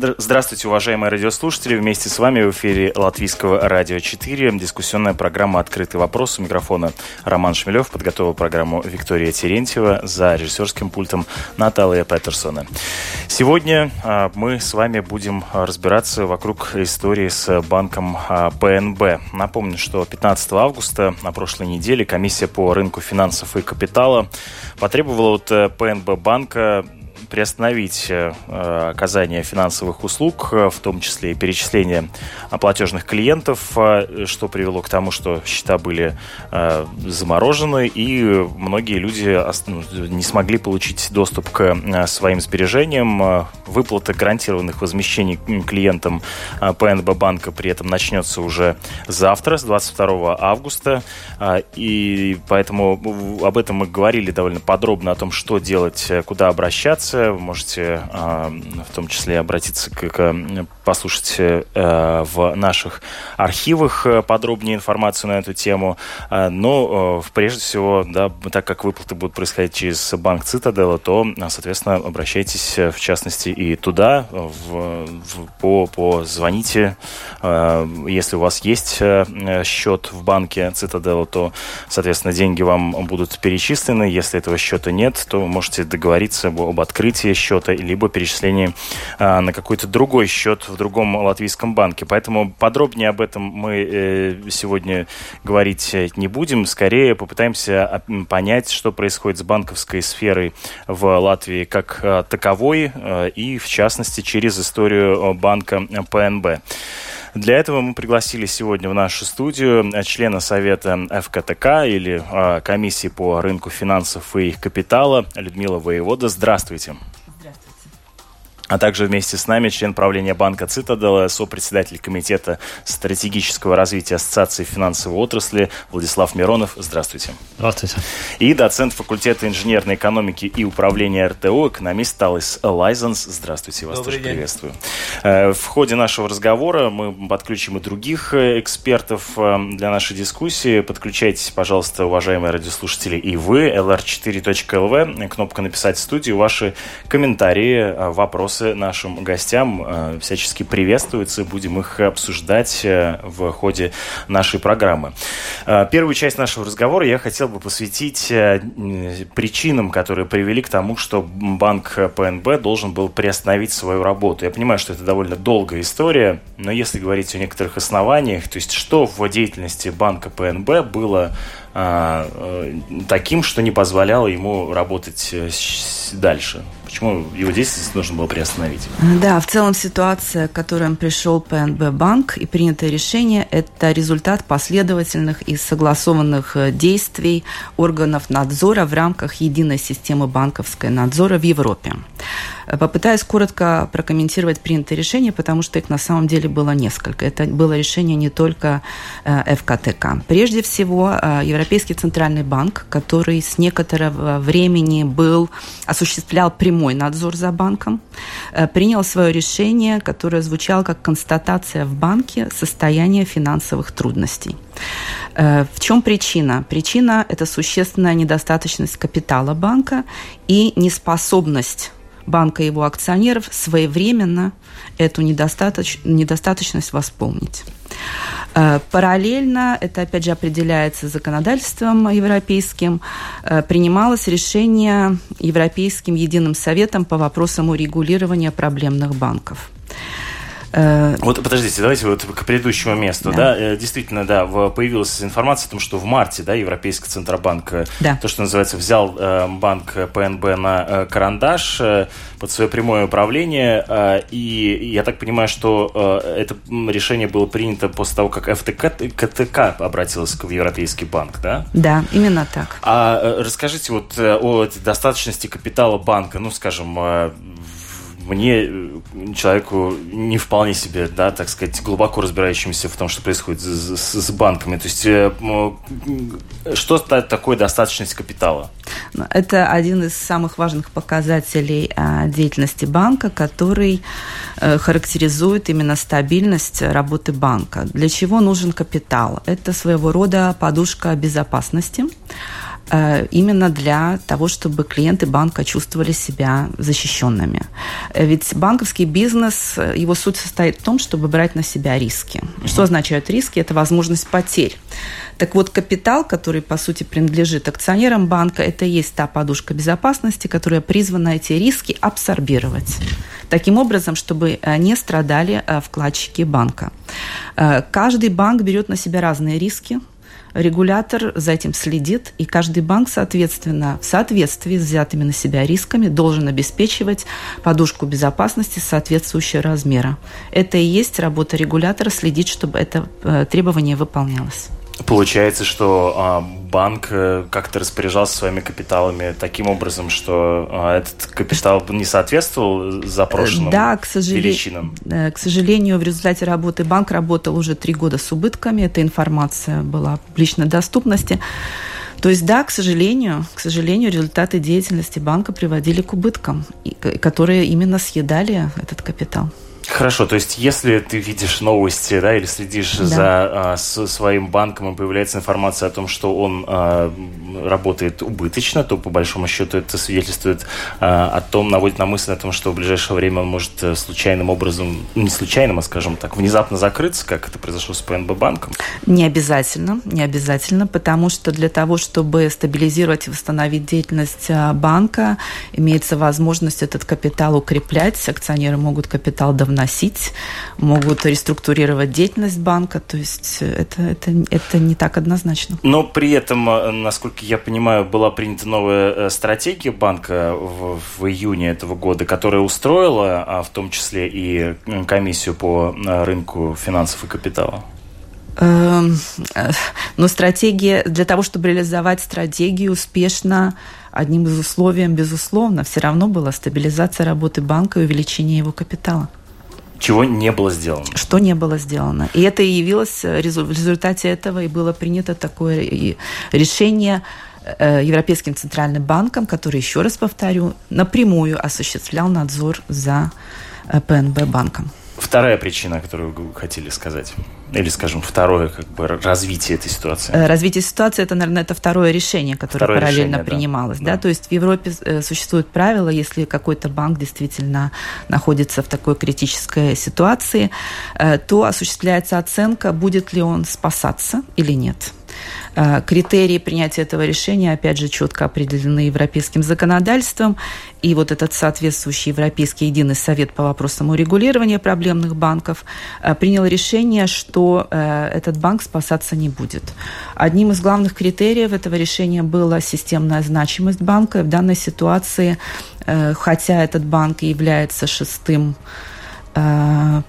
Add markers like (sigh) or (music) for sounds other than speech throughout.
Здравствуйте, уважаемые радиослушатели. Вместе с вами в эфире Латвийского радио 4. Дискуссионная программа «Открытый вопрос». У микрофона Роман Шмелев. Подготовила программу Виктория Терентьева. За режиссерским пультом Наталья Петерсона. Сегодня а, мы с вами будем разбираться вокруг истории с банком а, ПНБ. Напомню, что 15 августа на прошлой неделе комиссия по рынку финансов и капитала потребовала от э, ПНБ банка приостановить э, оказание финансовых услуг, э, в том числе и перечисление платежных клиентов, э, что привело к тому, что счета были заморожены, и многие люди ну, не смогли получить доступ к своим сбережениям. Выплата гарантированных возмещений клиентам ПНБ банка при этом начнется уже завтра, с 22 августа, и поэтому об этом мы говорили довольно подробно, о том, что делать, куда обращаться, информация. Вы можете а, в том числе обратиться к, к послушать э, в наших архивах э, подробнее информацию на эту тему. А, но э, прежде всего, да, так как выплаты будут происходить через банк Цитадела, то, соответственно, обращайтесь в частности и туда, в, в, по, по звоните, если у вас есть счет в банке Цитадела, то, соответственно, деньги вам будут перечислены. Если этого счета нет, то вы можете договориться об открытии открытие счета, либо перечисление а, на какой-то другой счет в другом латвийском банке. Поэтому подробнее об этом мы э, сегодня говорить не будем. Скорее попытаемся а, понять, что происходит с банковской сферой в Латвии как а, таковой, и в частности через историю банка ПНБ. Для этого мы пригласили сегодня в нашу студию члена Совета ФКТК или э, комиссии по рынку финансов и капитала Людмила Воевода. Здравствуйте а также вместе с нами член правления банка «Цитадела», сопредседатель комитета стратегического развития Ассоциации финансовой отрасли Владислав Миронов. Здравствуйте. Здравствуйте. И доцент факультета инженерной экономики и управления РТО, экономист Талис Лайзенс. Здравствуйте, вас Добрый тоже день. приветствую. Э, в ходе нашего разговора мы подключим и других э, экспертов э, для нашей дискуссии. Подключайтесь, пожалуйста, уважаемые радиослушатели, и вы, lr4.lv, кнопка «Написать в студию», ваши комментарии, вопросы вопросы нашим гостям э, всячески приветствуются. Будем их обсуждать э, в ходе нашей программы. Э, первую часть нашего разговора я хотел бы посвятить причинам, которые привели к тому, что банк ПНБ должен был приостановить свою работу. Я понимаю, что это довольно долгая история, но если говорить о некоторых основаниях, то есть что в деятельности банка ПНБ было таким, что не позволяло ему работать дальше? Почему его действие нужно было приостановить? Да, в целом ситуация, к которой пришел ПНБ банк и принятое решение, это результат последовательных и согласованных э, действий органов надзора в рамках единой системы банковской надзора в Европе. Попытаюсь коротко прокомментировать принятые решения, потому что их на самом деле было несколько. Это было решение не только э, ФКТК. Прежде всего, э, Европейский центральный банк, который с некоторого времени был, осуществлял прямой надзор за банком, э, принял свое решение, которое звучало как констатация в банке состояния финансовых трудностей. В чем причина? Причина – это существенная недостаточность капитала банка и неспособность банка и его акционеров своевременно эту недостаточ, недостаточность восполнить. Э, параллельно, это опять же определяется законодательством европейским, э, принималось решение Европейским единым советом по вопросам урегулирования проблемных банков. Э, вот подождите, давайте вот к предыдущему месту. Да. Да, э, действительно, да, появилась информация о том, что в марте да, Европейский Центробанк, э, да. то, что называется, взял банк ПНБ на карандаш под свое прямое управление. И я так понимаю, что это решение было принято после того, как ФТК КТК обратилась к Европейский банк, да? Да, именно так. А расскажите вот о достаточности капитала банка, ну, скажем, мне, человеку не вполне себе, да, так сказать, глубоко разбирающимся в том, что происходит с, с, с банками. То есть что такое достаточность капитала? Ну, это один из самых важных показателей деятельности банка, который характеризует именно стабильность работы банка. Для чего нужен капитал? Это своего рода подушка безопасности Э, именно для того, чтобы клиенты банка чувствовали себя защищенными. Э, ведь банковский бизнес, э, его суть состоит в том, чтобы брать на себя риски. Что означают риски? Это возможность потерь. Так вот, капитал, который, по сути, принадлежит акционерам банка, это и есть та подушка безопасности, которая призвана эти риски абсорбировать. Таким образом, чтобы не страдали вкладчики банка. Каждый банк берет на себя разные риски, регулятор за этим следит, и каждый банк, соответственно, в соответствии с взятыми на себя рисками должен обеспечивать подушку безопасности соответствующего размера. Это и есть работа регулятора следить, чтобы это э, требование выполнялось. Получается, что а, банк э, как-то распоряжался своими капиталами таким образом, что а, этот капитал не соответствовал запрошенным да, к сожалению, величинам? Э, к сожалению, в результате работы банк работал уже три года с убытками. Эта информация была в публичной доступности. То есть, да, к сожалению, к сожалению, результаты деятельности банка приводили к убыткам, которые именно съедали этот капитал. Хорошо, то есть если ты видишь новости, да, или следишь да. за а, с, своим банком и появляется информация о том, что он а, работает убыточно, то по большому счету это свидетельствует а, о том, наводит на мысль о том, что в ближайшее время он может э, случайным образом, ну, не случайным, а скажем так, внезапно закрыться, как это произошло с ПНБ банком. Не обязательно, не обязательно, потому что для того, чтобы стабилизировать и восстановить деятельность а, банка, имеется возможность этот капитал укреплять, акционеры могут капитал давно вносить, могут реструктурировать деятельность банка. То есть это, это, это не так однозначно. Но при этом, э, насколько я понимаю, была принята новая э, стратегия банка в, в июне этого года, которая устроила а, в том числе и комиссию по э, рынку финансов и капитала. Эм, но стратегия, для того, чтобы реализовать стратегию успешно, одним из условий, безусловно, все равно была стабилизация работы банка и увеличение его капитала. Чего не было сделано? Что не было сделано. И это и явилось в результате этого и было принято такое решение э, Европейским центральным банком, который, еще раз повторю, напрямую осуществлял надзор за э, ПНБ банком. Вторая причина, которую вы хотели сказать, или, скажем, второе как бы развитие этой ситуации. Э, развитие ситуации это, наверное, это второе решение, которое второе параллельно решение, принималось, да. да. То есть в Европе э, существует правило, если какой-то банк действительно находится в такой критической ситуации, э, то осуществляется оценка, будет ли он спасаться или нет. Э, критерии принятия этого решения, опять же, четко определены европейским законодательством. И вот этот соответствующий Европейский единый совет по вопросам урегулирования проблемных банков э, принял решение, что э, этот банк спасаться не будет. Одним из главных критериев этого решения была системная значимость банка. В данной ситуации, хотя этот банк является шестым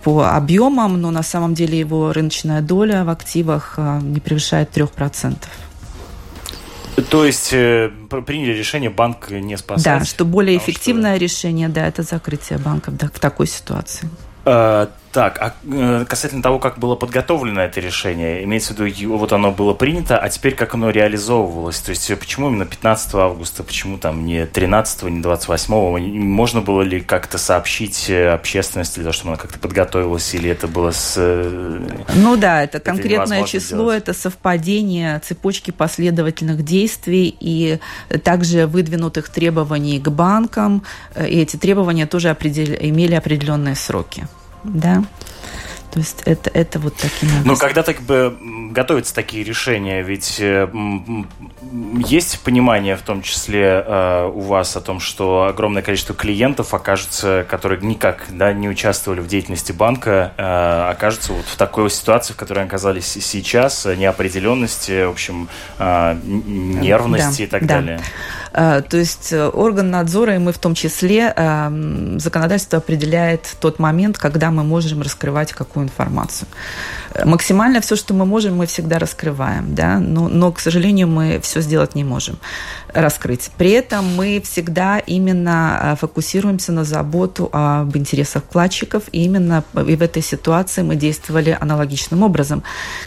по объемам, но на самом деле его рыночная доля в активах э, не превышает 3%. То есть э, приняли решение банк не спасать? Да, что более эффективное что... решение, да, это закрытие банков да, в такой ситуации. Так, а э, касательно того, как было подготовлено это решение, имеется в виду, вот оно было принято, а теперь как оно реализовывалось? То есть почему именно 15 августа, почему там не 13, не 28? Можно было ли как-то сообщить э, общественности для того, чтобы она как-то подготовилась, или это было с... Э, ну да, это, это конкретное число, делать? это совпадение цепочки последовательных действий и также выдвинутых требований к банкам, и эти требования тоже определ... имели определенные сроки да. То есть это, это вот таким образом. Но когда так бы готовятся такие решения, ведь э, есть понимание в том числе э, у вас о том, что огромное количество клиентов окажутся, которые никак да, не участвовали в деятельности банка, э, окажутся вот в такой ситуации, в которой оказались сейчас, неопределенности, в общем, нервности да, и так да. далее. То есть орган надзора, и мы в том числе, законодательство определяет тот момент, когда мы можем раскрывать какую информацию. Максимально все, что мы можем, мы всегда раскрываем, да, но, но, к сожалению, мы все сделать не можем раскрыть. При этом мы всегда именно фокусируемся на заботу об интересах вкладчиков, и именно и в этой ситуации мы действовали аналогичным образом.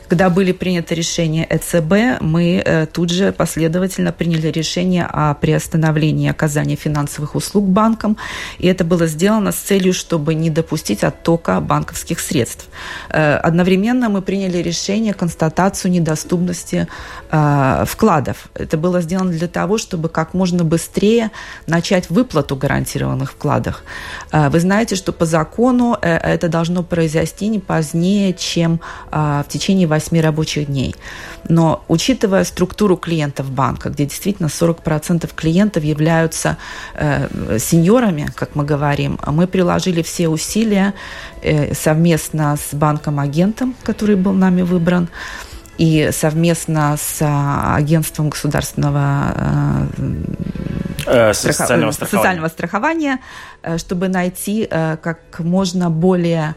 Когда были приняты решения ЭЦБ, мы э, тут же последовательно приняли решение о приостановлении оказания финансовых услуг банкам, и это было сделано с целью, чтобы не допустить оттока банковских средств. Э, одновременно мы приняли решение констатацию недоступности э, вкладов. Это было сделано для того, чтобы как можно быстрее начать выплату гарантированных вкладов. Вы знаете, что по закону это должно произойти не позднее, чем в течение 8 рабочих дней. Но учитывая структуру клиентов банка, где действительно 40% клиентов являются э, сеньорами, как мы говорим, мы приложили все усилия э, совместно с банком-агентом, который был нами выбран, и совместно с а, агентством государственного э, э социального, страхования. социального страхования, э, чтобы найти э, как можно более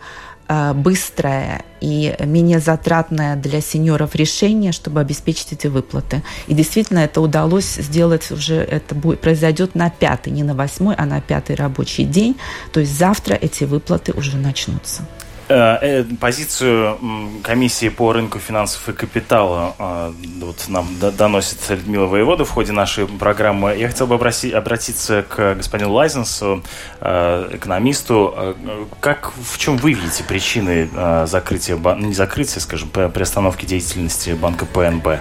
Э, быстрое и менее затратное для сеньоров решение, чтобы обеспечить эти выплаты. И действительно это удалось сделать уже, это будет, произойдет на пятый, не на восьмой, а на пятый рабочий день. То есть завтра эти выплаты уже начнутся. Э, э, позицию комиссии по рынку финансов и капитала э, вот нам доносит Людмила Воевода в ходе нашей программы. Я хотел бы обратиться к господину Лайзенсу, экономисту. Как, в чем вы видите причины закрытия, не закрытия, скажем, приостановки деятельности банка ПНБ?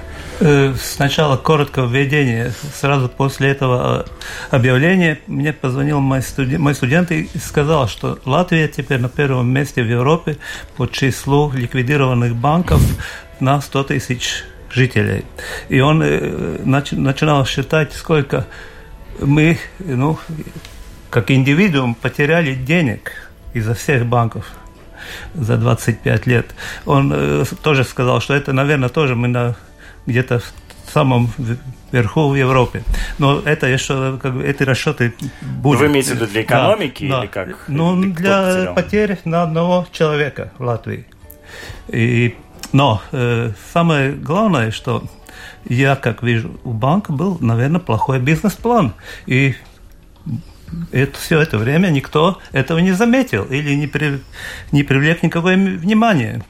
Сначала коротко введение. Сразу после этого объявления мне позвонил мой студент, мой студент и сказал, что Латвия теперь на первом месте в Европе Европы по числу ликвидированных банков на 100 тысяч жителей. И он начинал считать, сколько мы, ну, как индивидуум, потеряли денег из-за всех банков за 25 лет. Он э, тоже сказал, что это, наверное, тоже мы на где-то в самом верху в Европе. Но это еще, как бы, эти расчеты будут. Вы имеете в виду для экономики да, или как? Ну, или для потерь на одного человека в Латвии. И, но э, самое главное, что я, как вижу, у банка был, наверное, плохой бизнес-план. И это, все это время никто этого не заметил или не, при, не привлек никакое внимание.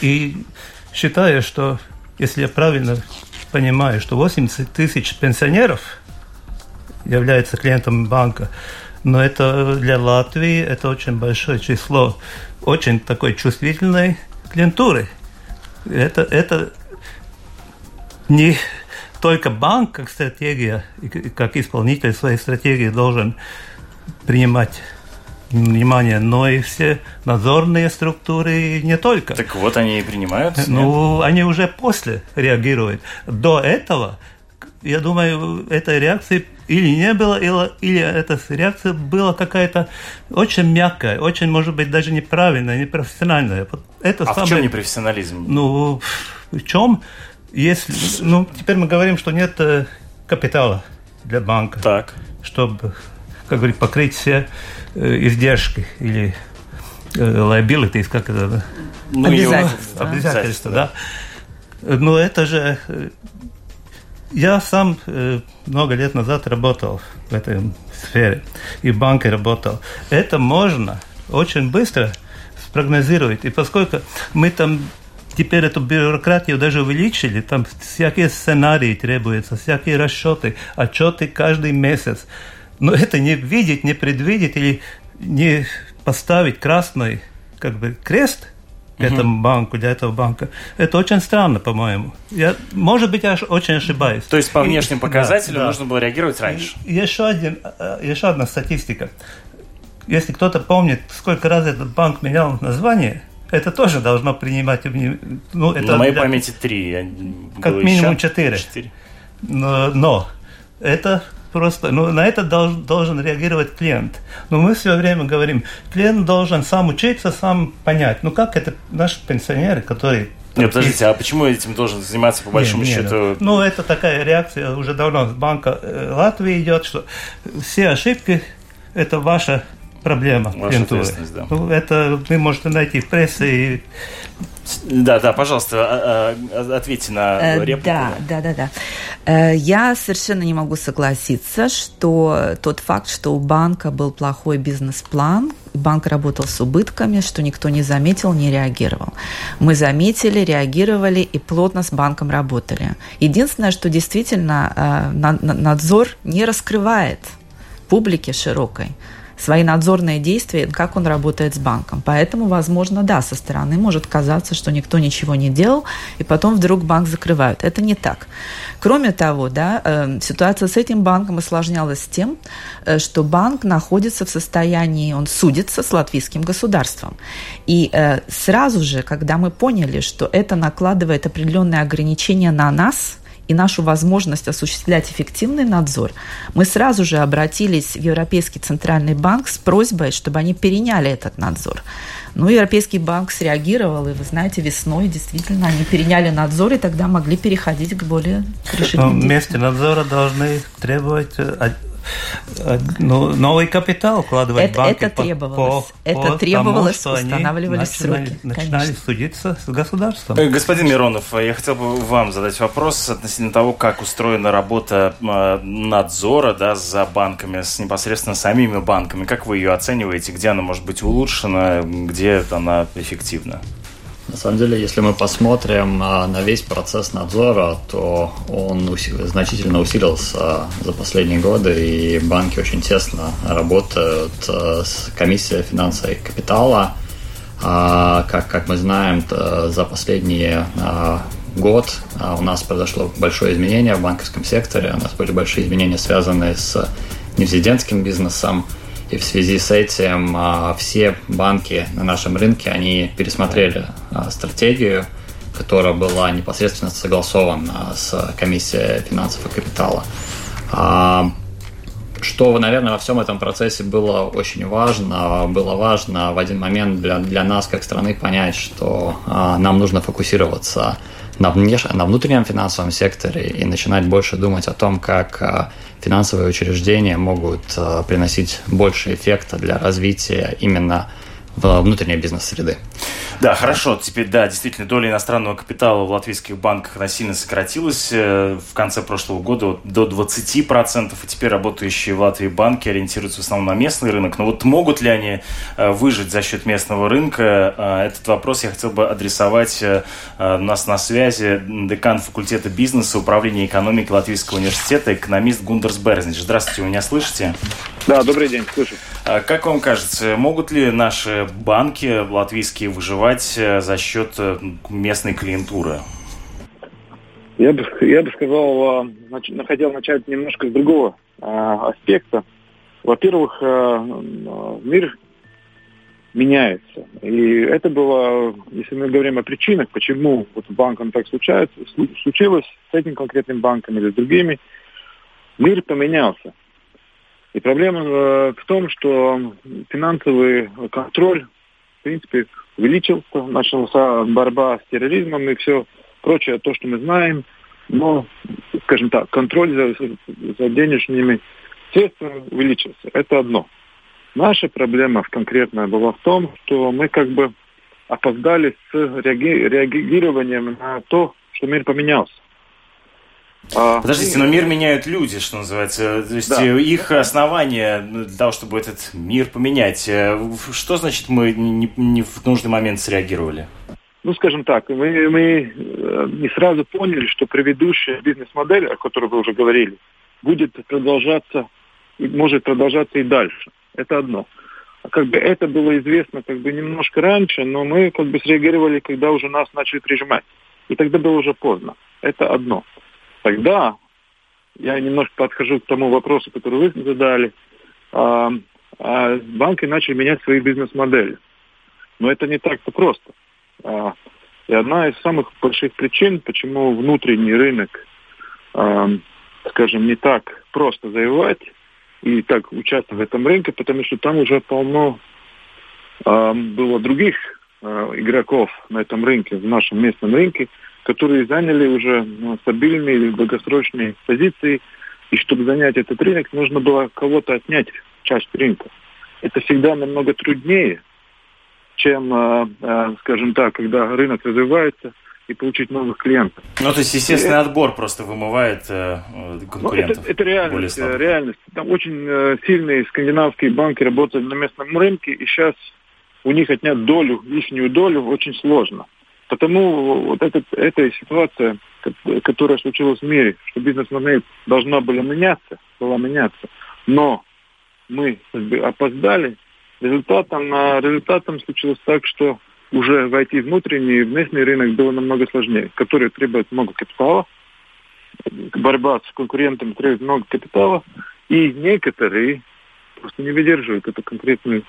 И считаю, что если я правильно понимаю, что 80 тысяч пенсионеров являются клиентами банка, но это для Латвии это очень большое число очень такой чувствительной клиентуры. Это, это не только банк как стратегия, как исполнитель своей стратегии должен принимать внимание, но и все надзорные структуры не только. Так вот они и принимают? Ну, нет? они уже после реагируют. До этого, я думаю, этой реакции или не было, или, или эта реакция была какая-то очень мягкая, очень, может быть, даже неправильная, непрофессиональная. Это а самое... в чем непрофессионализм? Ну, в чем? Если, ну, теперь мы говорим, что нет э, капитала для банка. Так. Чтобы, как говорить, покрыть все Э, издержки или э, liabilities, как это? Ну, обязательства. Обязательства, да. Но это же... Э, я сам много лет назад работал в этой сфере и в банке работал. Это можно очень быстро спрогнозировать. И поскольку мы там теперь эту бюрократию даже увеличили, там всякие сценарии требуются, всякие расчеты, отчеты каждый месяц. Но это не видеть, не предвидеть или не поставить красный как бы крест к этому банку, для этого банка. Это очень странно, по-моему. Я, может быть, я очень ошибаюсь. То есть по внешним и, показателям да, нужно было реагировать раньше? И еще, один, э, еще одна статистика. Если кто-то помнит, сколько раз этот банк менял название, это тоже должно принимать... Ну, это На моей для, памяти три. Как минимум четыре. Но, но это просто, ну, на это долж, должен реагировать клиент. Но мы все время говорим, клиент должен сам учиться, сам понять. Ну, как это наши пенсионеры, которые Нет, подождите, а почему этим должен заниматься по большому нет, счету? Нет, ну, это такая реакция уже давно с Банка э, Латвии идет, что все ошибки – это ваша проблема. Ваша ответственность, да. Ну, это вы можете найти в прессе и да, да, пожалуйста, а, а, ответьте на э, реплику. Да, да, да, да. Э, я совершенно не могу согласиться, что тот факт, что у банка был плохой бизнес-план, банк работал с убытками, что никто не заметил, не реагировал. Мы заметили, реагировали и плотно с банком работали. Единственное, что действительно э, надзор не раскрывает публике широкой свои надзорные действия, как он работает с банком. Поэтому, возможно, да, со стороны может казаться, что никто ничего не делал, и потом вдруг банк закрывают. Это не так. Кроме того, да, э, ситуация с этим банком осложнялась тем, э, что банк находится в состоянии, он судится с латвийским государством. И э, сразу же, когда мы поняли, что это накладывает определенные ограничения на нас – и нашу возможность осуществлять эффективный надзор, мы сразу же обратились в Европейский центральный банк с просьбой, чтобы они переняли этот надзор. Ну, Европейский банк среагировал, и вы знаете, весной действительно они переняли надзор, и тогда могли переходить к более решительным Но вместе надзора должны требовать э, ну, новый капитал вкладывать это, банки. Это требовалось. По, это по требовалось, тому, устанавливались начинали, сроки. Начинали конечно. судиться с государством. Э, господин Миронов, я хотел бы вам задать вопрос относительно того, как устроена работа э, надзора да, за банками, с непосредственно самими банками. Как вы ее оцениваете? Где она может быть улучшена, где она эффективна? На самом деле, если мы посмотрим а, на весь процесс надзора, то он усил, значительно усилился за последние годы, и банки очень тесно работают а, с комиссией финансового капитала. А, как, как мы знаем, за последние год у нас произошло большое изменение в банковском секторе, у нас были большие изменения, связанные с нерезидентским бизнесом, и в связи с этим а, все банки на нашем рынке, они пересмотрели а, стратегию, которая была непосредственно согласована с комиссией финансов и капитала. А, что, наверное, во всем этом процессе было очень важно, было важно в один момент для, для нас, как страны, понять, что нам нужно фокусироваться внеш... на внутреннем финансовом секторе и начинать больше думать о том, как финансовые учреждения могут э, приносить больше эффекта для развития именно внутренней бизнес-среды. Да, хорошо. Теперь, да, действительно, доля иностранного капитала в латвийских банках она сильно сократилась э, в конце прошлого года до 20%, и теперь работающие в Латвии банки ориентируются в основном на местный рынок. Но вот могут ли они э, выжить за счет местного рынка? Э, этот вопрос я хотел бы адресовать у нас на связи декан факультета бизнеса управления экономики Латвийского университета, экономист Гундерс Берзнич. Здравствуйте, вы меня слышите? Да, добрый день, слышу. А как вам кажется, могут ли наши банки латвийские выживать э, за счет э, местной клиентуры? Я бы, я бы сказал, э, хотел начать немножко с другого аспекта. Во-первых, мир меняется. И это было, если мы говорим о причинах, почему вот банкам так случается, случилось с этим конкретным банком или с другими, мир поменялся. И проблема э, в том, что финансовый контроль, в принципе, увеличился, начался борьба с терроризмом и все прочее, то, что мы знаем. Но, скажем так, контроль за, за денежными средствами увеличился. Это одно. Наша проблема конкретная была в том, что мы как бы опоздали с реагированием на то, что мир поменялся. А, Подождите, но мир меняют люди, что называется. То есть да. Э, их основания для того, чтобы этот мир поменять. Э, что значит мы не, в нужный момент среагировали? Ну, скажем так, мы, мы э, не сразу поняли, что предыдущая бизнес-модель, о которой вы уже говорили, будет продолжаться, может продолжаться и дальше. Это одно. А как бы это было известно как бы немножко раньше, но мы как бы среагировали, когда уже нас начали прижимать. И тогда было уже поздно. Это одно. Тогда я немножко подхожу к тому вопросу, который вы задали. А, а банки начали менять свои бизнес-модели. Но это не так-то просто. А, и одна из самых больших причин, почему внутренний рынок, а, скажем, не так просто завоевать и так участвовать в этом рынке, потому что там уже полно а, было других э, игроков на этом рынке, в нашем местном рынке, которые заняли уже ну, стабильные или долгосрочные позиции. И чтобы занять этот рынок, нужно было кого-то отнять часть рынка. Это всегда намного труднее, чем, э, э, скажем так, когда рынок развивается и получить новых клиентов. Ну, то есть естественный и отбор просто вымывает э, конкурентов. Ну, это, это реальность, реальность. Там очень э, сильные скандинавские банки работают на местном рынке, и сейчас у них отнять долю, ихнюю долю очень сложно. Потому вот этот, эта ситуация, которая случилась в мире, что бизнес-модель должна была меняться, была меняться, но мы опоздали, результатом, результатом случилось так, что уже войти внутренний, в местный рынок было намного сложнее, который требует много капитала, борьба с конкурентами требует много капитала, и некоторые просто не выдерживают эту конкретную,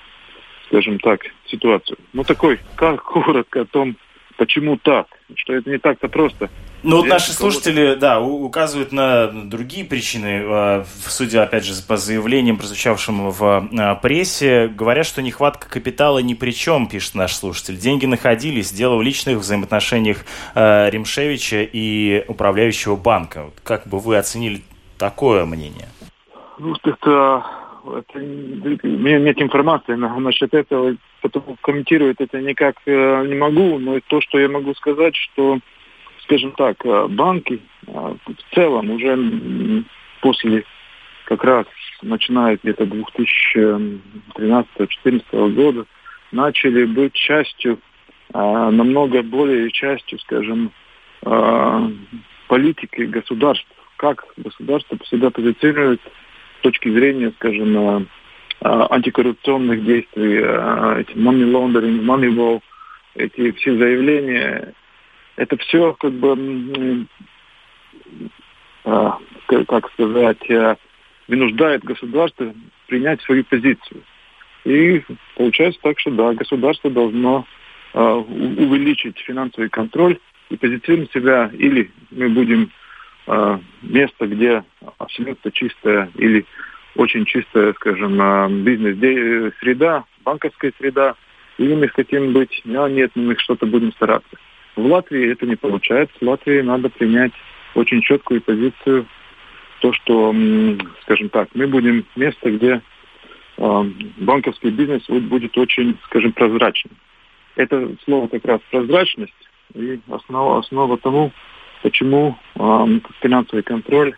скажем так, ситуацию. Ну, такой, как (laughs) коротко о том, почему так, что это не так-то просто. Ну вот наши слушатели, да, указывают на другие причины, а, судя, опять же, по заявлениям, прозвучавшим в а, прессе, говорят, что нехватка капитала ни при чем, пишет наш слушатель. Деньги находились, дело в личных взаимоотношениях а, Римшевича и управляющего банка. Как бы вы оценили такое мнение? Ну, это, это, нет информации насчет этого, потому комментировать это никак э, не могу, но то, что я могу сказать, что скажем так, э, банки э, в целом уже после как раз начиная где-то 2013-2014 года начали быть частью, намного более частью, скажем, политики государств. Как государство себя позиционирует точки зрения, скажем, антикоррупционных действий, эти money laundering, money wall, эти все заявления, это все как бы, э, как сказать, э, вынуждает государство принять свою позицию. И получается так, что да, государство должно э, увеличить финансовый контроль и позиционировать себя, или мы будем э, место, где абсолютно чистая или очень чистая, скажем, э, бизнес-среда, банковская среда, или мы хотим быть, а нет, мы что-то будем стараться. В Латвии это не получается. В Латвии надо принять очень четкую позицию, то, что, скажем так, мы будем место, где э, банковский бизнес будет очень, скажем, прозрачным. Это слово как раз прозрачность и основа, основа тому, почему э, финансовый контроль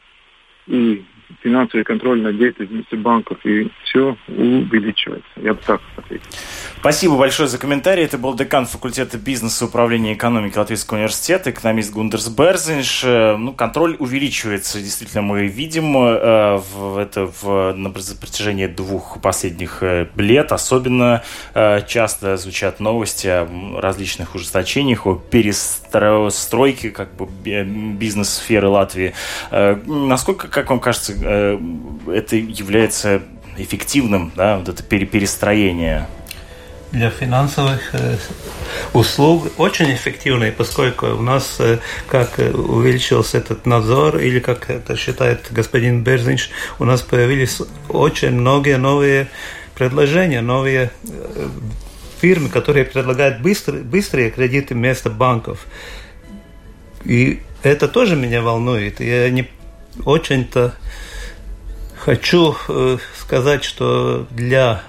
и финансовый контроль над деятельностью банков, и все увеличивается. Я бы так ответил. Спасибо большое за комментарий. Это был декан факультета бизнеса и управления экономики Латвийского университета, экономист Гундерс Берзинш. Э, ну, контроль увеличивается, действительно, мы видим э, в, это в, на протяжении двух последних э, лет. Особенно часто звучат новости о различных ужесточениях, о перестройке как бы, бизнес-сферы Латвии. Насколько, как вам кажется, это является эффективным, да, вот это перестроение? для финансовых э, услуг очень эффективный, поскольку у нас э, как увеличился этот надзор, или как это считает господин Берзинч, у нас появились очень многие новые предложения, новые э, фирмы, которые предлагают быстрые, быстрые кредиты вместо банков. И это тоже меня волнует. Я не очень-то хочу сказать, что для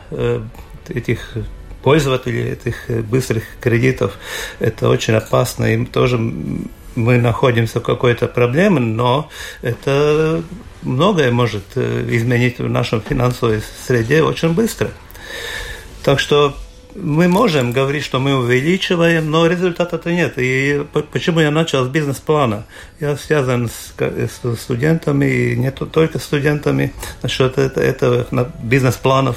этих пользователей этих э, быстрых кредитов. Это очень опасно, и тоже мы находимся в какой-то проблеме, но это многое может э, изменить в нашем финансовой среде очень быстро. Так что мы можем говорить, что мы увеличиваем, но результата-то нет. И почему я начал с бизнес-плана? Я связан с, с студентами, и не только студентами, насчет этого бизнес-планов.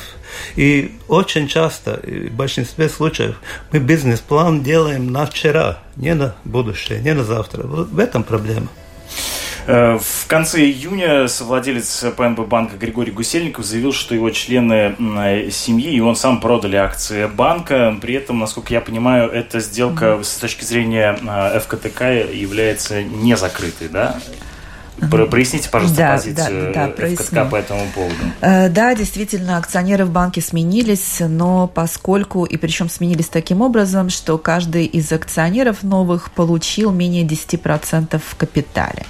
И очень часто, в большинстве случаев, мы бизнес-план делаем на вчера, не на будущее, не на завтра. В этом проблема. Э, в конце июня совладелец ПНБ банка Григорий Гусельников заявил, что его члены семьи и он сам продали акции банка. При этом, насколько я понимаю, эта сделка с точки зрения э, ФКТК является не закрытой, да? Проясните, пожалуйста, да, позицию да, да, ФКТК по этому поводу. Да, действительно, акционеры в банке сменились, но поскольку, и причем сменились таким образом, что каждый из акционеров новых получил менее 10% в капитале.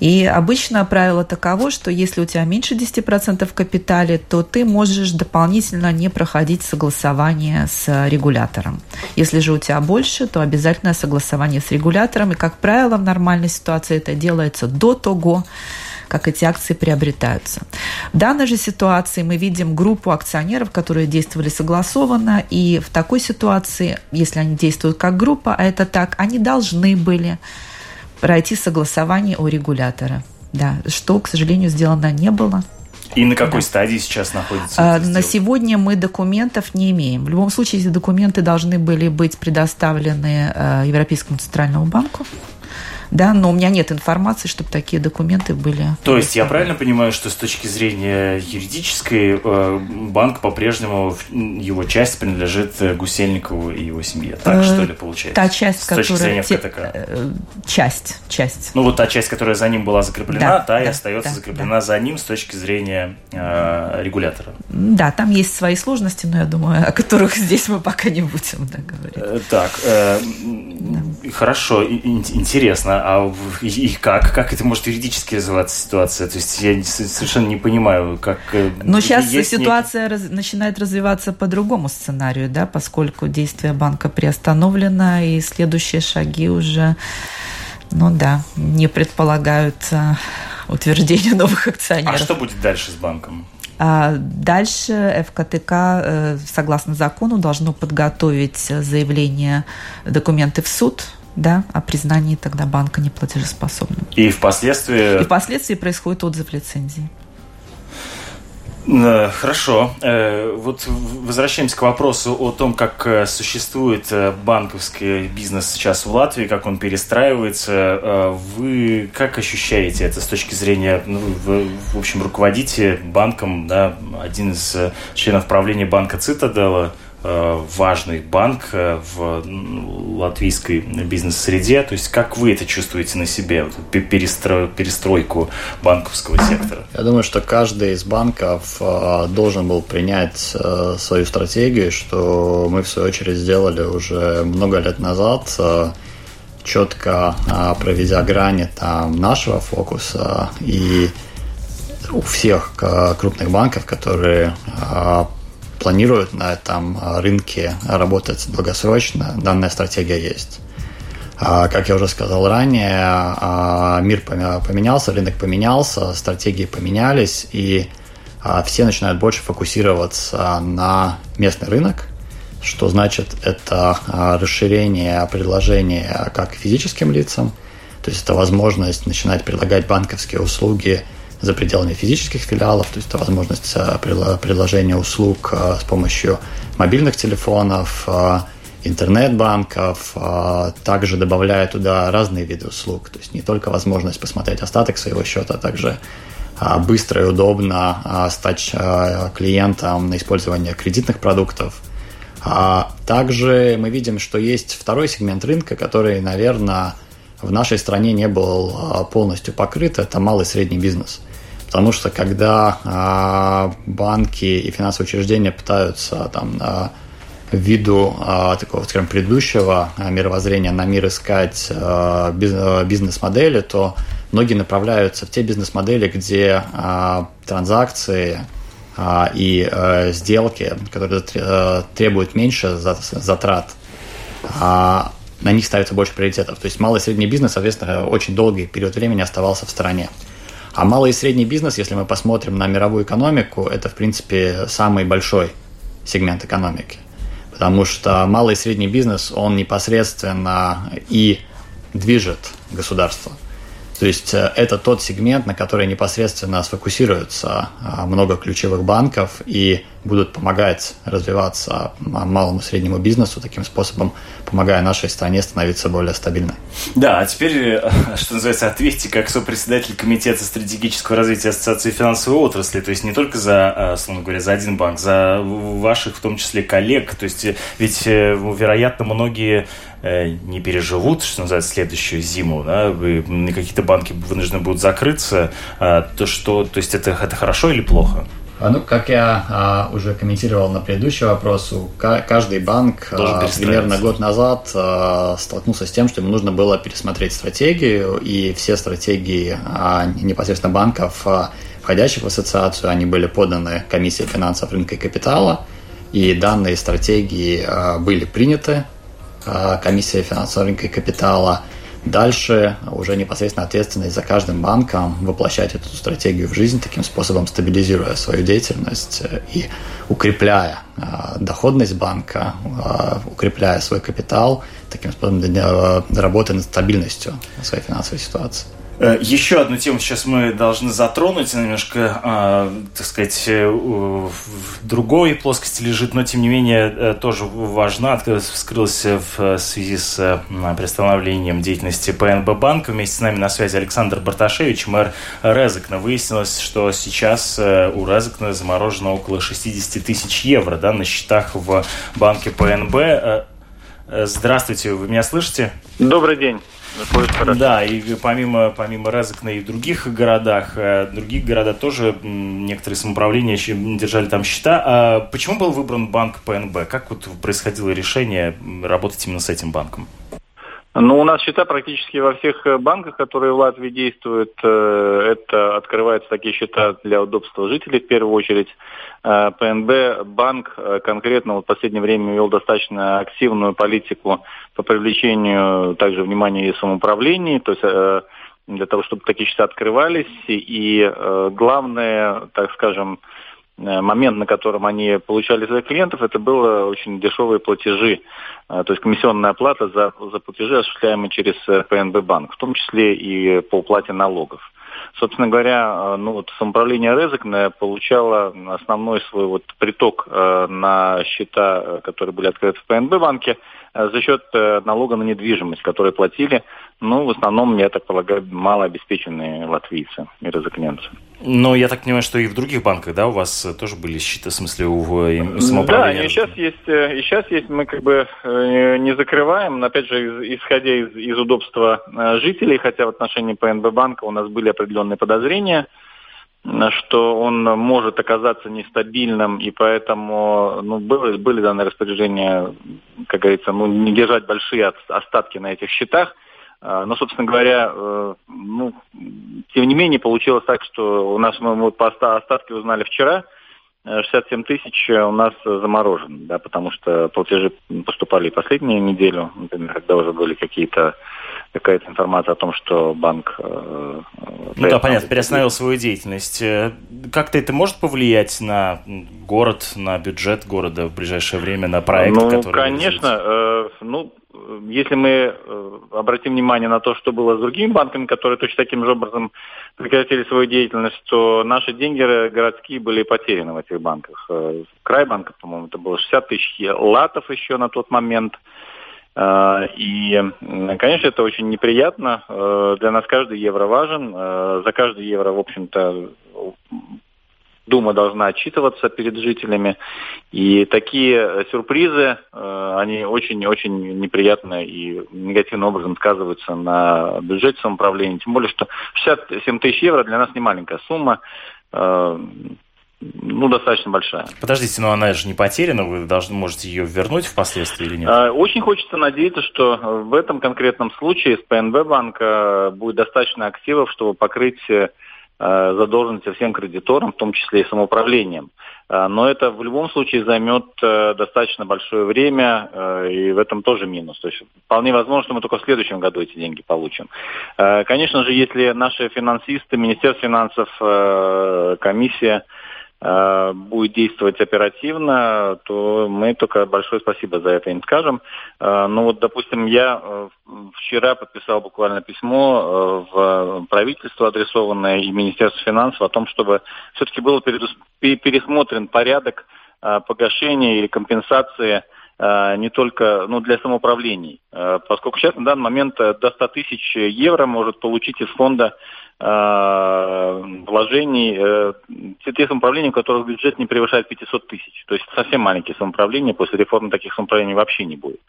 И обычно правило таково, что если у тебя меньше 10% в капитале, то ты можешь дополнительно не проходить согласование с регулятором. Если же у тебя больше, то обязательное согласование с регулятором. И, как правило, в нормальной ситуации это делается до того, как эти акции приобретаются. В данной же ситуации мы видим группу акционеров, которые действовали согласованно, и в такой ситуации, если они действуют как группа, а это так, они должны были пройти согласование у регулятора. Да, что, к сожалению, сделано не было. И на какой да. стадии сейчас находится? А, на сегодня мы документов не имеем. В любом случае, эти документы должны были быть предоставлены э, Европейскому центральному банку да, но у меня нет информации, чтобы такие документы были. То есть я правильно понимаю, что с точки зрения юридической э, банк по-прежнему его часть принадлежит э, Гусельникову и его семье, так что ли получается? Та часть, с которая... точки зрения ФКТК. Часть, часть. Ну вот та часть, которая за ним была закреплена, да, та да, и остается да, закреплена да. за ним с точки зрения э, регулятора. Да, там есть свои сложности, но я думаю, о которых здесь мы пока не будем да, говорить. Так, э, да. хорошо, интересно а и как? Как это может юридически развиваться ситуация? То есть я совершенно не понимаю, как... Э, Но сейчас ситуация некий... раз, начинает развиваться по другому сценарию, да, поскольку действие банка приостановлено, и следующие шаги уже, ну да, не предполагают э, утверждения новых акционеров. А что будет дальше с банком? А дальше ФКТК, э, согласно закону, должно подготовить заявление, документы в суд да, о признании тогда банка неплатежеспособным. И впоследствии... И впоследствии происходит отзыв лицензии. Э, хорошо. Э, вот возвращаемся к вопросу о том, как э, существует банковский бизнес сейчас в Латвии, как он перестраивается. Вы как ощущаете это с точки зрения, ну, вы, в общем, руководите банком, да, один из членов правления банка Цитадела – важный банк э, в латвийской бизнес-среде. То есть как вы это чувствуете на себе, перестро... перестройку банковского сектора? Я думаю, что каждый из банков э, должен был принять свою стратегию, что мы в свою очередь сделали уже много лет назад, четко проведя грани там нашего фокуса и у всех крупных банков, которые планируют на этом а, рынке работать долгосрочно, данная стратегия есть. А, как я уже сказал ранее, а, мир поменялся, рынок поменялся, стратегии поменялись, и все начинают больше фокусироваться на местный рынок, что значит это расширение предложения как физическим лицам, то есть это возможность начинать предлагать банковские услуги – за пределами физических филиалов, то есть это возможность э, предложения услуг э, с помощью мобильных телефонов, э, интернет-банков, также добавляя туда разные виды услуг, то есть не только возможность посмотреть остаток своего счета, а также быстро и удобно стать клиентом на использование кредитных продуктов. Также мы видим, что есть второй сегмент рынка, который, наверное, в нашей стране не был полностью покрыт, это малый и средний бизнес. Потому что когда а, банки и финансовые учреждения пытаются там а, ввиду а, такого, скажем, предыдущего мировоззрения на мир искать бизнес-модели, то многие направляются в те бизнес-модели, где транзакции и сделки, которые требуют меньше затрат, на них ставится больше приоритетов. То есть малый и средний бизнес, соответственно, очень долгий период времени оставался в стране. А малый и средний бизнес, если мы посмотрим на мировую экономику, это, в принципе, самый большой сегмент экономики. Потому что малый и средний бизнес, он непосредственно и движет государство. То есть э, это тот сегмент, на который непосредственно сфокусируются а, много ключевых банков, и будут помогать развиваться малому и среднему бизнесу, таким способом помогая нашей стране становиться более стабильной. Да, а теперь, (laughs) что называется, ответьте как сопредседатель Комитета стратегического развития Ассоциации финансовой отрасли, то есть не только за, словно говоря, за один банк, за ваших, в том числе, коллег. То есть ведь, вероятно, многие не переживут, что называется, следующую зиму, да, какие-то банки вынуждены будут закрыться, то что, то есть это, это хорошо или плохо? А, ну, как я а, уже комментировал на предыдущий вопрос, каждый банк а, примерно год назад а, столкнулся с тем, что ему нужно было пересмотреть стратегию, и все стратегии а, непосредственно банков, а, входящих в ассоциацию, они были поданы комиссии финансов рынка и капитала, и данные стратегии а, были приняты а, комиссией финансового рынка и капитала – Дальше уже непосредственно ответственность за каждым банком воплощать эту стратегию в жизнь, таким способом стабилизируя свою деятельность э, и укрепляя э, доходность банка, э, укрепляя свой капитал, таким способом работы над стабильностью своей финансовой ситуации. Э, еще одну тему сейчас мы должны затронуть, немножко, э, так сказать, э, в другой плоскости лежит, но тем не менее э, тоже важна, вскрылась в связи с приостановлением деятельности ПНБ банка. Вместе с нами на связи Александр Барташевич, мэр Резекна. Выяснилось, что сейчас у Резекна заморожено около 60 тысяч евро да, на счетах в банке ПНБ. Здравствуйте, вы меня слышите? Добрый день. Да, и помимо, помимо Резекна и в других городах, э, других городах тоже некоторые самоуправления держали там счета. А почему был выбран банк ПНБ? Как вот происходило решение работать именно с этим банком? Ну, у нас счета практически во всех э, банках, которые в Латвии действуют. Э, это открываются такие счета для удобства жителей в первую очередь. Э, ПНБ банк конкретно вот в последнее время вел достаточно активную политику по привлечению также внимания и самоуправлений, то есть для того, чтобы такие счета открывались. И главное, так скажем, момент, на котором они получали своих клиентов, это было очень дешевые платежи, э, то есть комиссионная оплата за, за платежи, осуществляемые через э, ПНБ банк, в том числе и по уплате налогов. Собственно говоря, ну вот самоуправление Резекне получало основной свой вот приток на счета, которые были открыты в ПНБ банке, за счет налога на недвижимость, который платили, ну, в основном, я так полагаю, малообеспеченные латвийцы и резекненцы. Но я так понимаю, что и в других банках, да, у вас тоже были счета, в смысле, у самоуправления? Да, и сейчас есть, э, и сейчас есть, мы как бы э, не закрываем, но опять же, исходя из, из удобства э, жителей, хотя в отношении ПНБ банка у нас были определенные подозрения, что он может оказаться нестабильным, и поэтому ну, были, были данные распоряжения, как говорится, ну, не держать большие остатки на этих счетах – а, но, собственно говоря, э, ну, тем не менее, получилось так, что у нас мы вот по остатке узнали вчера, 67 э, тысяч у нас заморожены, да, потому что платежи поступали последнюю неделю, когда уже были какие-то какая-то информация о том, что банк... Э, ну да, понятно, переостановил свою деятельность. Как-то это может повлиять на город, на бюджет города в ближайшее время, на проект, ну, который... конечно. Э, ну, если мы э, обратим внимание на то, что было с другими банками, которые точно таким же образом прекратили свою деятельность, то наши деньги городские были потеряны в этих банках. Э, Крайбанка, по-моему, это было 60 тысяч латов еще на тот момент. Э, и, конечно, это очень неприятно. Для нас каждый евро важен. За каждый евро, в общем-то, Дума должна отчитываться перед жителями. И такие э, сюрпризы, э, они очень-очень неприятно и негативным образом сказываются на бюджете самоуправления. Тем более, что 67 тысяч евро для нас не маленькая сумма э, ну, достаточно большая. Подождите, но она же не потеряна, вы должны, можете ее вернуть впоследствии или нет? Очень хочется надеяться, что в этом конкретном случае с ПНБ банка будет достаточно активов, чтобы покрыть Э, задолженности всем кредиторам, в том числе и самоуправлением. Э, но это в любом случае займет э, достаточно большое время, и в этом тоже минус. То есть вполне возможно, что мы только в следующем году эти деньги получим. Конечно же, если наши финансисты, Министерство финансов, комиссия Э, будет действовать оперативно, то мы только большое спасибо за это им скажем. Э, ну вот, допустим, я э, вчера подписал буквально письмо в правительство, адресованное и Министерство финансов, о том, чтобы все-таки был пересмотрен порядок погашения или компенсации не только ну, для самоуправлений, поскольку сейчас на данный момент до 100 тысяч евро может получить из фонда вложений те, самоуправления, у которых бюджет не превышает 500 тысяч. То есть совсем маленькие самоуправления, после реформы таких самоуправлений вообще не будет.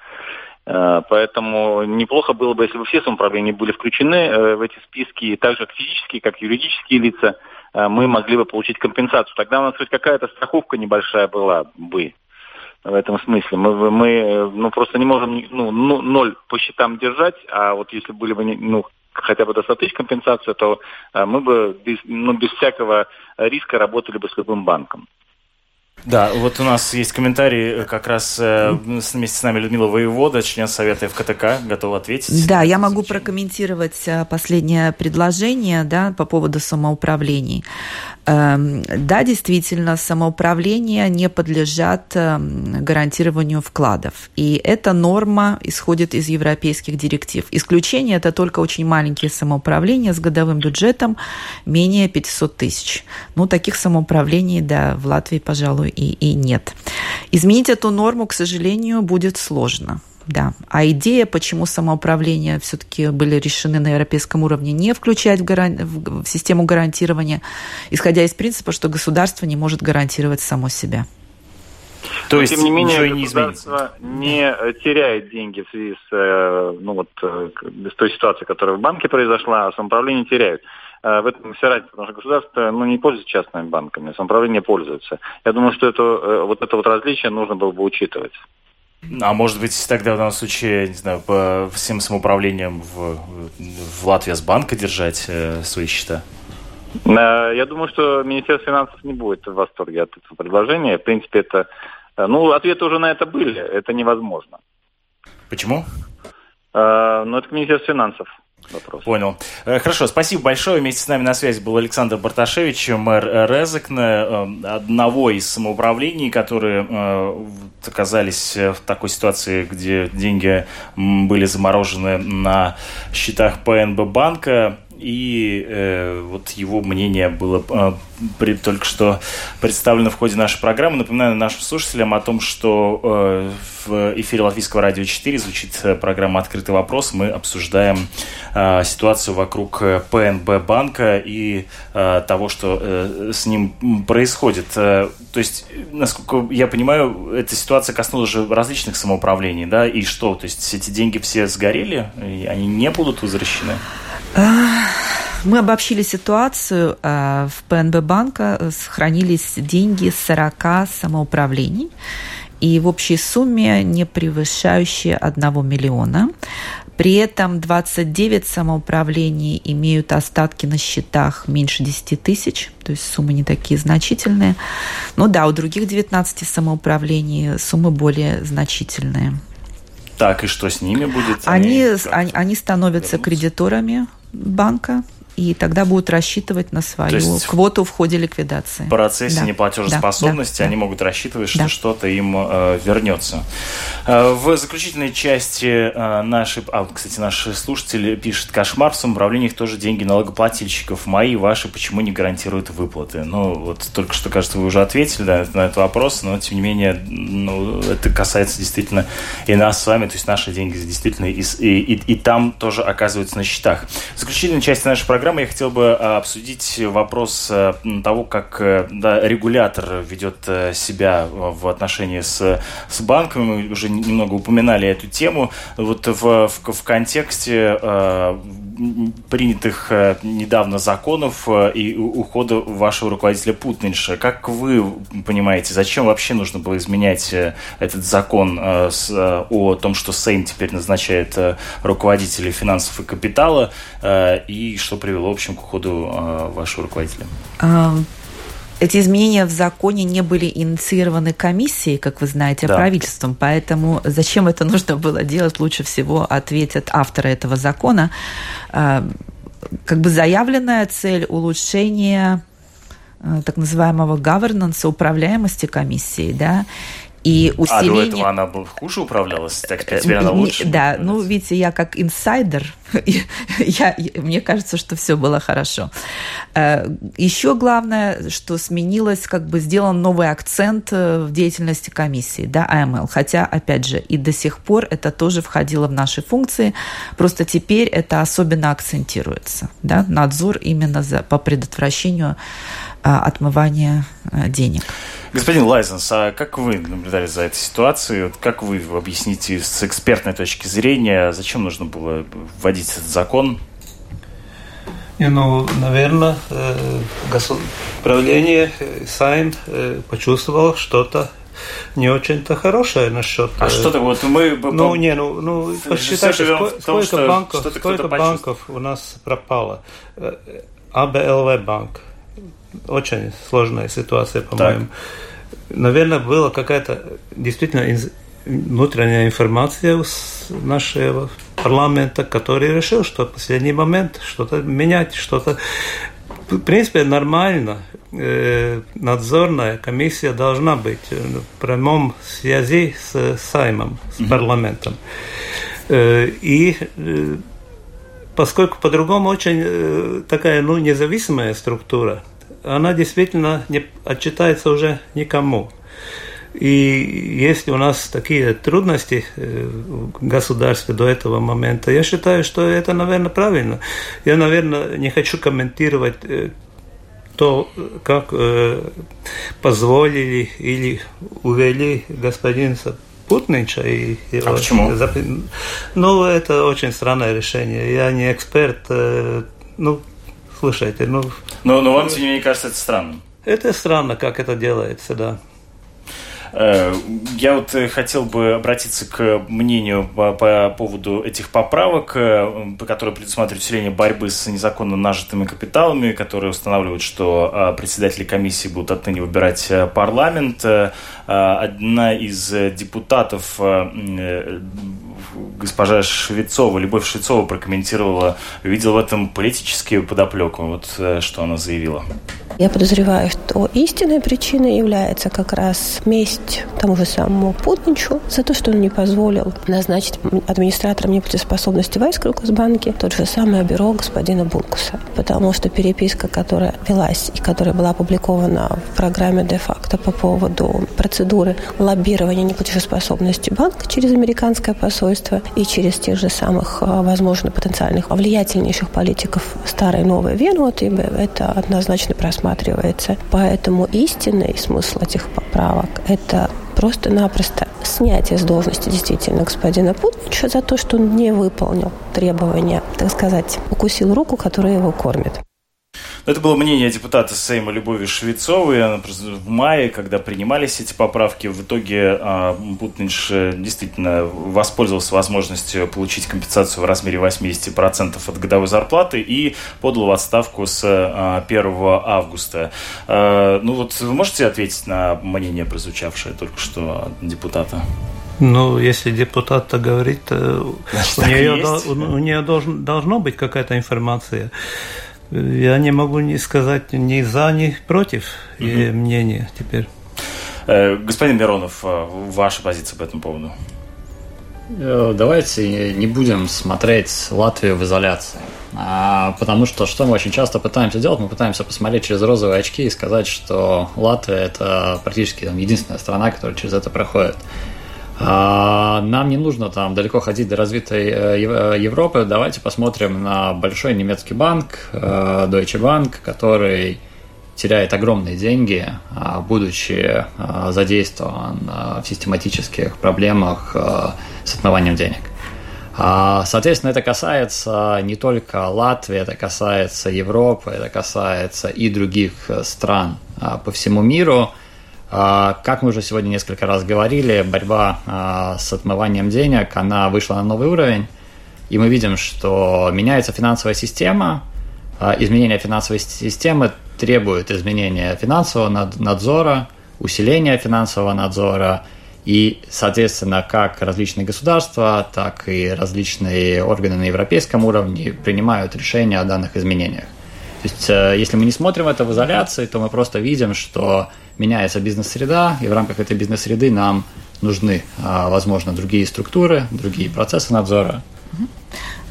Э, поэтому неплохо было бы, если бы все самоуправления были включены э, в эти списки, так же как физические, как юридические лица, э, мы могли бы получить компенсацию. Тогда у нас хоть какая-то страховка небольшая была бы в этом смысле. Мы, мы ну, просто не можем ну, ну, ноль по счетам держать, а вот если были бы ну, хотя бы до 100 тысяч компенсация, то мы бы без, ну, без всякого риска работали бы с любым банком. Да, вот у нас есть комментарий, э, как раз э, вместе с нами Людмила Воевода, член Совета ФКТК, готова ответить. Да, я могу прокомментировать э, последнее предложение да, по поводу самоуправлений. Эм, да, действительно, самоуправления не подлежат эм, гарантированию вкладов. И эта норма исходит из европейских директив. Исключение – это только очень маленькие самоуправления с годовым бюджетом менее 500 тысяч. Ну, таких самоуправлений, да, в Латвии, пожалуй, и, и нет. Изменить эту норму, к сожалению, будет сложно. Да. А идея, почему самоуправление все-таки были решены на европейском уровне не включать в, гаран... в систему гарантирования, исходя из принципа, что государство не может гарантировать само себя. То Но, есть, тем не менее, не государство не теряет деньги в связи с, э, ну, вот, э, с той ситуацией, которая в банке произошла, а самоуправление теряют. Э, в этом все разница, потому что государство ну, не пользуется частными банками, самоуправление пользуется. Я думаю, что это, вот это вот различие нужно было бы учитывать. А может быть, тогда в данном случае, не знаю, по всем самоуправлениям в, в Латвии с банка держать э, свои счета? Э, я думаю, что Министерство финансов не будет в восторге от этого предложения. В принципе, это... Э, ну, ответы уже на это были. Это невозможно. Почему? Э, ну, это к Министерству финансов вопрос. Понял. Э, хорошо, спасибо большое. Вместе с нами на связи был Александр Барташевич, мэр Резекна, э, одного из самоуправлений, которые э, оказались в такой ситуации, где деньги были заморожены на счетах ПНБ банка и э, вот его мнение было э, при, только что представлено в ходе нашей программы. Напоминаю нашим слушателям о том, что э, в эфире Латвийского радио 4 звучит э, программа «Открытый вопрос». Мы обсуждаем э, ситуацию вокруг э, ПНБ банка и э, того, что э, с ним происходит. Э, то есть, насколько я понимаю, эта ситуация коснулась же различных самоуправлений, да, и что? То есть эти деньги все сгорели, и они не будут возвращены? Мы обобщили ситуацию. Э, в ПНБ банка сохранились деньги 40 самоуправлений и в общей сумме не превышающие 1 миллиона. При этом 29 самоуправлений имеют остатки на счетах меньше 10 тысяч, то есть суммы не такие значительные. Ну да, у других 19 самоуправлений суммы более значительные. Так, и что с ними будет? Они, они, они становятся кредиторами банка, и тогда будут рассчитывать на свою квоту в ходе ликвидации. В процессе да. неплатежеспособности да, да, они могут рассчитывать, что да. что-то им э, вернется. Э, в заключительной части э, нашей... А, кстати, наши слушатели пишут, кошмар в самоуправлениях тоже деньги налогоплательщиков. Мои, ваши, почему не гарантируют выплаты? Ну, вот только что, кажется, вы уже ответили да, на этот вопрос, но, тем не менее, ну, это касается действительно и нас с вами, то есть наши деньги действительно и, и, и, и там тоже оказываются на счетах. В заключительной части нашей программы программы я хотел бы а, обсудить вопрос э, того, как э, да, регулятор ведет э, себя в отношении с, с банками. Мы уже немного упоминали эту тему. Вот в, в, в контексте э, принятых недавно законов и ухода вашего руководителя Путнинша. Как вы понимаете, зачем вообще нужно было изменять этот закон э, о том, что Сейм теперь назначает руководителей финансов и капитала, э, и что привело привело, в общем, к уходу э, вашего руководителя? А, эти изменения в законе не были инициированы комиссией, как вы знаете, а да. правительством, поэтому зачем это нужно было делать, лучше всего ответят авторы этого закона. А, как бы заявленная цель улучшения так называемого governance, управляемости комиссии, да, И усиление... А до этого она хуже управлялась, так теперь она лучше? Да, ну, видите, я как инсайдер, (laughs) я, мне кажется, что все было хорошо. Э, Еще главное, что сменилось, как бы сделан новый акцент э, в деятельности комиссии, да, АМЛ. Хотя, опять же, и до сих пор это тоже входило в наши функции, просто теперь это особенно акцентируется, да, надзор именно за, по предотвращению а, отмывания денег. Господин Лайзенс, а как вы наблюдали за этой ситуацией? Как вы объясните с экспертной точки зрения, зачем нужно было вводить этот закон? Не, ну, наверное, э, правление э, Сайм э, почувствовал что-то не очень-то хорошее насчет... А что-то вот мы... Ну, не, ну, ну посчитайте, сколько, том, сколько банков, сколько банков у нас пропало. АБЛВ банк, очень сложная ситуация, по-моему. Наверное, была какая-то действительно внутренняя информация с нашего парламента, который решил, что в последний момент что-то менять, что-то... В принципе, нормально. Э, надзорная комиссия должна быть в прямом связи с Саймом, с парламентом. Э, и э, поскольку по-другому очень такая ну, независимая структура, она действительно не отчитается уже никому. И если у нас такие трудности э, в государстве до этого момента, я считаю, что это, наверное, правильно. Я, наверное, не хочу комментировать э, то, как э, позволили или увели господина Путнича. И а почему? Ну, это очень странное решение. Я не эксперт. Ну, Слушайте, ну... Но, но вам, тем не менее, кажется это странным. Это странно, как это делается, да. Э, я вот э, хотел бы обратиться к мнению по, по поводу этих поправок, э, по которым предусматривают усиление борьбы с незаконно нажитыми капиталами, которые устанавливают, что председатели комиссии будут отныне выбирать парламент. Одна из депутатов госпожа Швецова, Любовь Швецова прокомментировала, видел в этом политические подоплеку. Вот что она заявила. Я подозреваю, что истинной причиной является как раз месть тому же самому Путничу за то, что он не позволил назначить администратором неплатежеспособности войск в Госбанке тот же самый бюро господина Булкуса. Потому что переписка, которая велась и которая была опубликована в программе де-факто по поводу процедуры лоббирования неплатежеспособности банка через американское посольство и через тех же самых, а, возможно, потенциальных влиятельнейших политиков старой и новой Вены, это однозначно просмотр рассматривается. Поэтому истинный смысл этих поправок – это просто-напросто снятие с должности действительно господина Путинча за то, что он не выполнил требования, так сказать, укусил руку, которая его кормит. Это было мнение депутата Сейма Любови Швецовой в мае, когда принимались эти поправки. В итоге а, Путнич э, действительно воспользовался возможностью получить компенсацию в размере 80% от годовой зарплаты и подал в отставку с 1 а, августа. А, ну вот вы можете ответить на мнение, прозвучавшее только что от депутата? Ну, если депутат так говорит, э, Значит, у, нее, у нее должен, должно быть какая-то информация. Я не могу не сказать ни за, ни против угу. мнения теперь. Э, господин Миронов, э, ваша позиция по этому поводу? Э, давайте не будем смотреть Латвию в изоляции. А, потому что что мы очень часто пытаемся делать, мы пытаемся посмотреть через розовые очки и сказать, что Латвия это практически там, единственная страна, которая через это проходит. А, нам не нужно там далеко ходить до развитой э, э, Европы. Давайте посмотрим на большой немецкий банк, э, Deutsche Bank, который теряет огромные деньги, а, будучи задействован в систематических проблемах с отмыванием денег. А, соответственно, это касается не только Латвии, это касается Европы, это касается и других стран по всему миру – как мы уже сегодня несколько раз говорили, борьба а, с отмыванием денег, она вышла на новый уровень, и мы видим, что меняется финансовая система, а, изменение финансовой системы требует изменения финансового надзора, усиления финансового надзора, и, соответственно, как различные государства, так и различные органы на европейском уровне принимают решения о данных изменениях. То есть, э, если мы не смотрим это в изоляции, то мы просто видим, что меняется бизнес-среда, и в рамках этой бизнес-среды нам нужны, возможно, другие структуры, другие процессы надзора.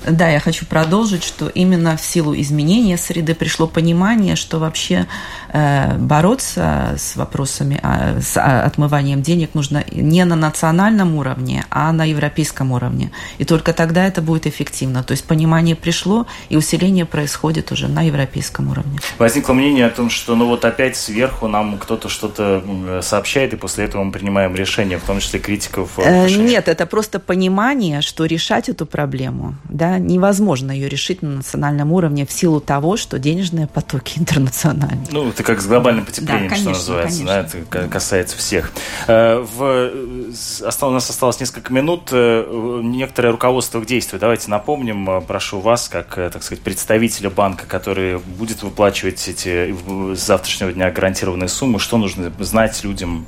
Да, я хочу продолжить, что именно в силу изменения среды пришло понимание, что вообще э, бороться с вопросами э, с э, отмыванием денег нужно не на национальном уровне, а на европейском уровне. И только тогда это будет эффективно. То есть понимание пришло, и усиление происходит уже на европейском уровне. Возникло мнение о том, что ну вот опять сверху нам кто-то что-то сообщает, и после этого мы принимаем решение, в том числе критиков. Э, нет, это просто понимание, что решать эту проблему, да, невозможно ее решить на национальном уровне в силу того, что денежные потоки (laughs) интернациональные. Ну, это как с глобальным потеплением, да, конечно, что называется. Конечно. Да, это касается всех. Э, в... У нас осталось несколько минут. Э, некоторое руководство к действию. Давайте напомним, э, прошу вас, как, так сказать, представителя банка, который будет выплачивать эти с завтрашнего дня гарантированные суммы, что нужно знать людям,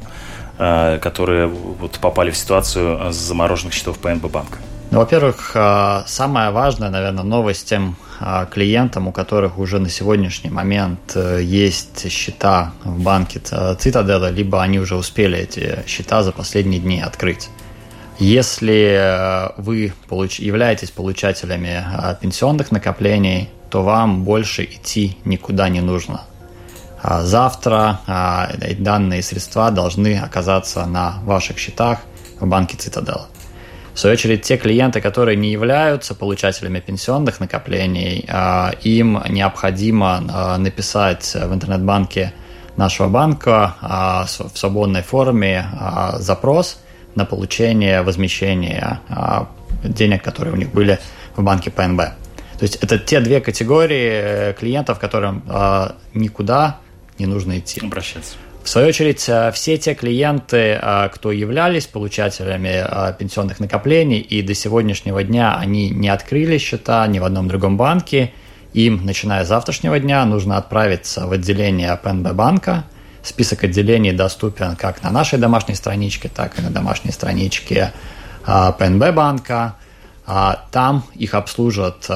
которые вот попали в ситуацию с замороженных счетов ПНБ банка? Ну, во-первых, а, самая важная, наверное, новость тем а, клиентам, у которых уже на сегодняшний момент э, есть счета в банке Цитадела, либо они уже успели эти счета за последние дни открыть. Если э, вы получ... являетесь получателями а, пенсионных накоплений, то вам больше идти никуда не нужно. Завтра данные средства должны оказаться на ваших счетах в банке Цитадела. В свою очередь, те клиенты, которые не являются получателями пенсионных накоплений, а, им необходимо а, написать в интернет-банке нашего банка а, в свободной форме запрос на получение возмещения денег, которые у них были в банке ПНБ. То есть это те две категории э, клиентов, которым никуда не нужно идти. Обращаться. В свою очередь, э, все те клиенты, э, кто являлись получателями э, пенсионных накоплений и до сегодняшнего дня они не открыли счета ни в одном другом банке, им, начиная с завтрашнего дня, нужно отправиться в отделение ПНБ банка. Список отделений доступен как на нашей домашней страничке, так и на домашней страничке ПНБ банка. Там их обслужат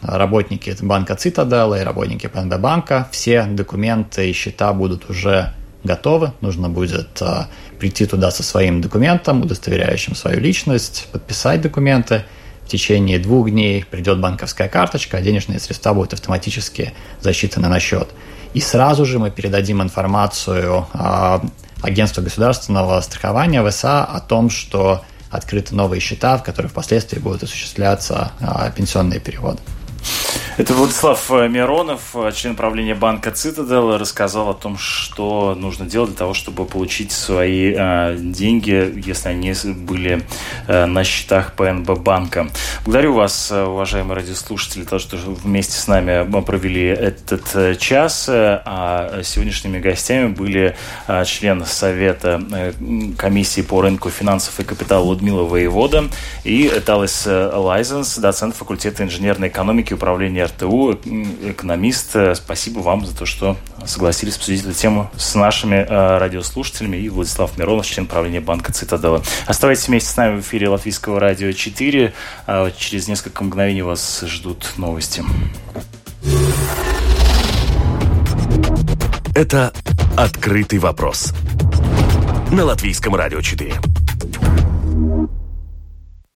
работники банка Цитадел и работники ПНБ банка. Все документы и счета будут уже готовы, нужно будет а, прийти туда со своим документом, удостоверяющим свою личность, подписать документы. В течение двух дней придет банковская карточка, а денежные средства будут автоматически засчитаны на счет. И сразу же мы передадим информацию а, агентству государственного страхования ВСА о том, что открыты новые счета, в которых впоследствии будут осуществляться а, пенсионные переводы. Это Владислав э, Миронов, э, член правления банка Цитадел, рассказал о том, что нужно делать для того, чтобы получить свои э, деньги, если они были э, на счетах ПНБ банка. Благодарю вас, э, уважаемые радиослушатели, за то, что вместе с нами провели этот час. А сегодняшними гостями были член Совета комиссии по рынку финансов и капитала Людмила Воевода и Талис Лайзенс, доцент факультета инженерной экономики и управления РТУ, экономист. Спасибо вам за то, что согласились обсудить эту тему с нашими э, радиослушателями и Владислав Миронов, член правления банка Цитадела. Оставайтесь вместе с нами в эфире Латвийского радио 4. А через несколько мгновений вас ждут новости. Это «Открытый вопрос» на Латвийском радио 4.